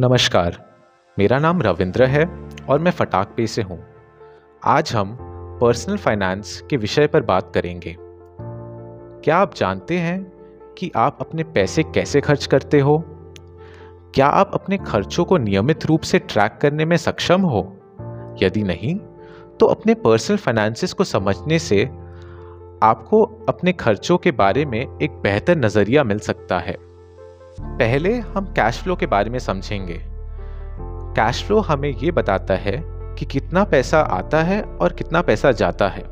नमस्कार। मेरा नाम रविंद्र है और मैं फटाक पे से हूँ। आज हम पर्सनल फाइनेंस के विषय पर बात करेंगे। क्या आप जानते हैं कि आप अपने पैसे कैसे खर्च करते हो? क्या आप अपने खर्चों को नियमित रूप से ट्रैक करने में सक्षम हो? यदि नहीं तो अपने पर्सनल फाइनेंसेस को समझने से आपको अपने खर्चों के बारे में एक बेहतर नज़रिया मिल सकता है। पहले हम कैश फ्लो के बारे में समझेंगे। कैश फ्लो हमें ये बताता है कि कितना पैसा आता है और कितना पैसा जाता है।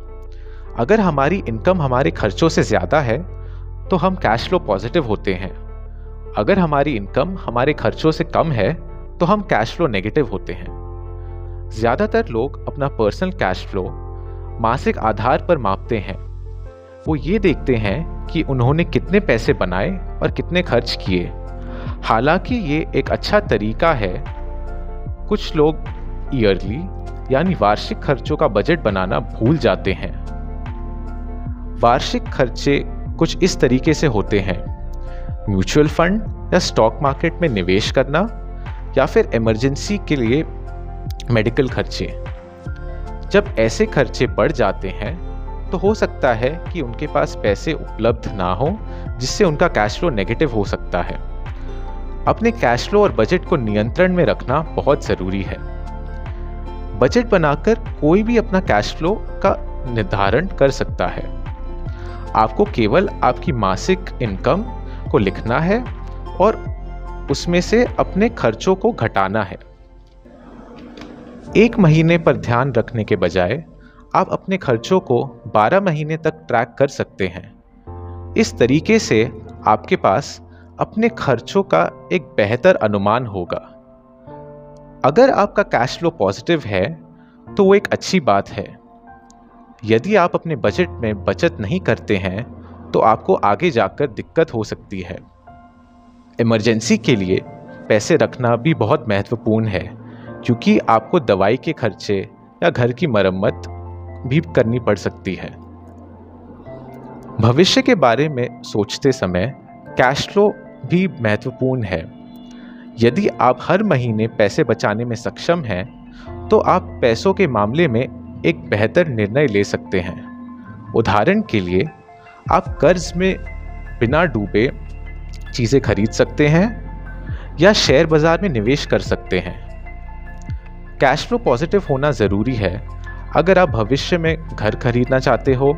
अगर हमारी इनकम हमारे खर्चों से ज़्यादा है तो हम कैश फ्लो पॉजिटिव होते हैं। अगर हमारी इनकम हमारे खर्चों से कम है तो हम कैश फ्लो नेगेटिव होते हैं। ज़्यादातर लोग अपना पर्सनल कैश फ्लो मासिक आधार पर मापते हैं। वो ये देखते हैं कि उन्होंने कितने पैसे बनाए और कितने खर्च किए। हालाँकि ये एक अच्छा तरीका है, कुछ लोग ईयरली यानी वार्षिक खर्चों का बजट बनाना भूल जाते हैं। वार्षिक खर्चे कुछ इस तरीके से होते हैं। म्यूचुअल फंड या स्टॉक मार्केट में निवेश करना या फिर इमरजेंसी के लिए मेडिकल खर्चे। जब ऐसे खर्चे बढ़ जाते हैं तो हो सकता है कि उनके पास पैसे उपलब्ध ना हो, जिससे उनका कैश फ्लो नेगेटिव हो सकता है। अपने कैश फ्लो और बजट को नियंत्रण में रखना बहुत ज़रूरी है। बजट बनाकर कोई भी अपना कैश फ्लो का निर्धारण कर सकता है। आपको केवल आपकी मासिक इनकम को लिखना है और उसमें से अपने खर्चों को घटाना है। एक महीने पर ध्यान रखने के बजाय आप अपने खर्चों को 12 महीने तक ट्रैक कर सकते हैं। इस तरीके से आपके पास अपने खर्चों का एक बेहतर अनुमान होगा। अगर आपका कैश फ्लो पॉजिटिव है तो वो एक अच्छी बात है। यदि आप अपने बजट में बचत नहीं करते हैं तो आपको आगे जाकर दिक्कत हो सकती है। इमरजेंसी के लिए पैसे रखना भी बहुत महत्वपूर्ण है, क्योंकि आपको दवाई के खर्चे या घर की मरम्मत भी करनी पड़ सकती है। भविष्य के बारे में सोचते समय कैश फ्लो भी महत्वपूर्ण है। यदि आप हर महीने पैसे बचाने में सक्षम हैं तो आप पैसों के मामले में एक बेहतर निर्णय ले सकते हैं। उदाहरण के लिए, आप कर्ज में बिना डूबे चीज़ें खरीद सकते हैं या शेयर बाज़ार में निवेश कर सकते हैं। कैश फ्लो पॉजिटिव होना ज़रूरी है अगर आप भविष्य में घर खरीदना चाहते हो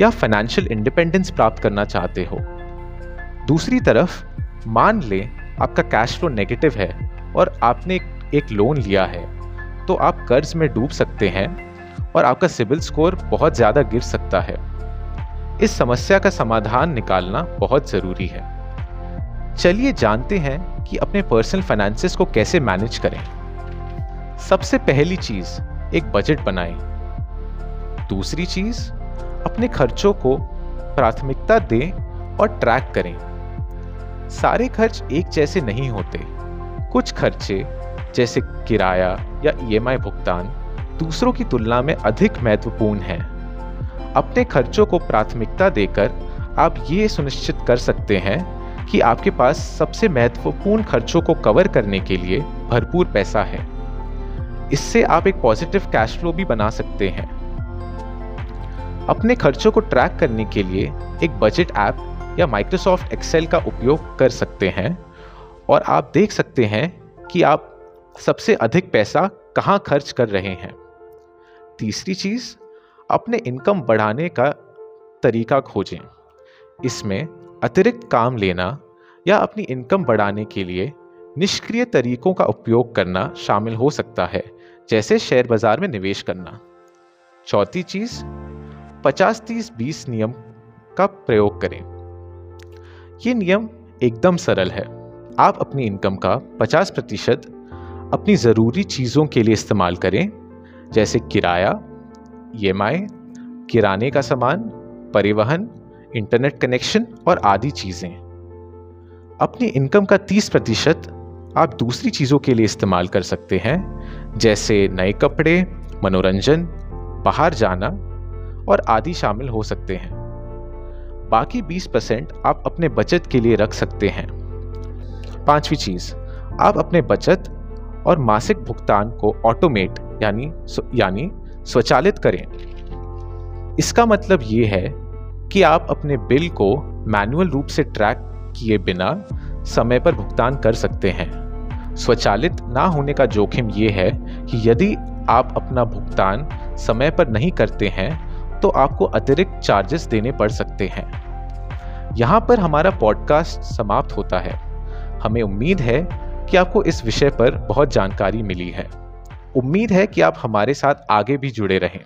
या फाइनेंशियल इंडिपेंडेंस प्राप्त करना चाहते हो। दूसरी तरफ़ मान लें आपका कैश फ्लो नेगेटिव है और आपने एक, लोन लिया है तो आप कर्ज में डूब सकते हैं और आपका सिविल स्कोर बहुत ज़्यादा गिर सकता है। इस समस्या का समाधान निकालना बहुत ज़रूरी है। चलिए जानते हैं कि अपने पर्सनल फाइनेंसेस को कैसे मैनेज करें। सबसे पहली चीज़ एक बजट बनाएँ। दूसरी चीज़, अपने खर्चों को प्राथमिकता दें और ट्रैक करें। सारे खर्च एक जैसे नहीं होते। कुछ खर्चे, जैसे किराया या ईएमआई भुगतान, दूसरों की तुलना में अधिक महत्वपूर्ण हैं। अपने खर्चों को प्राथमिकता देकर आप ये सुनिश्चित कर सकते हैं कि आपके पास सबसे महत्वपूर्ण खर्चों को कवर करने के लिए भरपूर पैसा है। इससे आप एक पॉजिटिव कैश फ्लो भी बना सकते हैं। अपने खर्चों को ट्रैक करने के लिए एक बजट ऐप या माइक्रोसॉफ्ट एक्सेल का उपयोग कर सकते हैं और आप देख सकते हैं कि आप सबसे अधिक पैसा कहाँ खर्च कर रहे हैं। तीसरी चीज़, अपने इनकम बढ़ाने का तरीका खोजें। इसमें अतिरिक्त काम लेना या अपनी इनकम बढ़ाने के लिए निष्क्रिय तरीकों का उपयोग करना शामिल हो सकता है, जैसे शेयर बाज़ार में निवेश करना। चौथी चीज़ पचास तीस बीस नियम का प्रयोग करें। ये नियम एकदम सरल है। आप अपनी इनकम का 50 प्रतिशत अपनी ज़रूरी चीज़ों के लिए इस्तेमाल करें, जैसे किराया ईएमआई किराने का सामान, परिवहन, इंटरनेट कनेक्शन और आदि चीज़ें। अपनी इनकम का 30 प्रतिशत आप दूसरी चीज़ों के लिए इस्तेमाल कर सकते हैं, जैसे नए कपड़े, मनोरंजन, बाहर जाना और आदि शामिल हो सकते हैं। बाकी 20 परसेंट आप अपने बचत के लिए रख सकते हैं। पांचवी चीज़, आप अपने बचत और मासिक भुगतान को ऑटोमेट यानी यानी स्वचालित करें। इसका मतलब ये है कि आप अपने बिल को मैनुअल रूप से ट्रैक किए बिना समय पर भुगतान कर सकते हैं। स्वचालित ना होने का जोखिम ये है कि यदि आप अपना भुगतान समय पर नहीं करते हैं तो आपको अतिरिक्त चार्जेस देने पड़ सकते हैं। यहाँ पर हमारा पॉडकास्ट समाप्त होता है। हमें उम्मीद है कि आपको इस विषय पर बहुत जानकारी मिली है। उम्मीद है कि आप हमारे साथ आगे भी जुड़े रहें।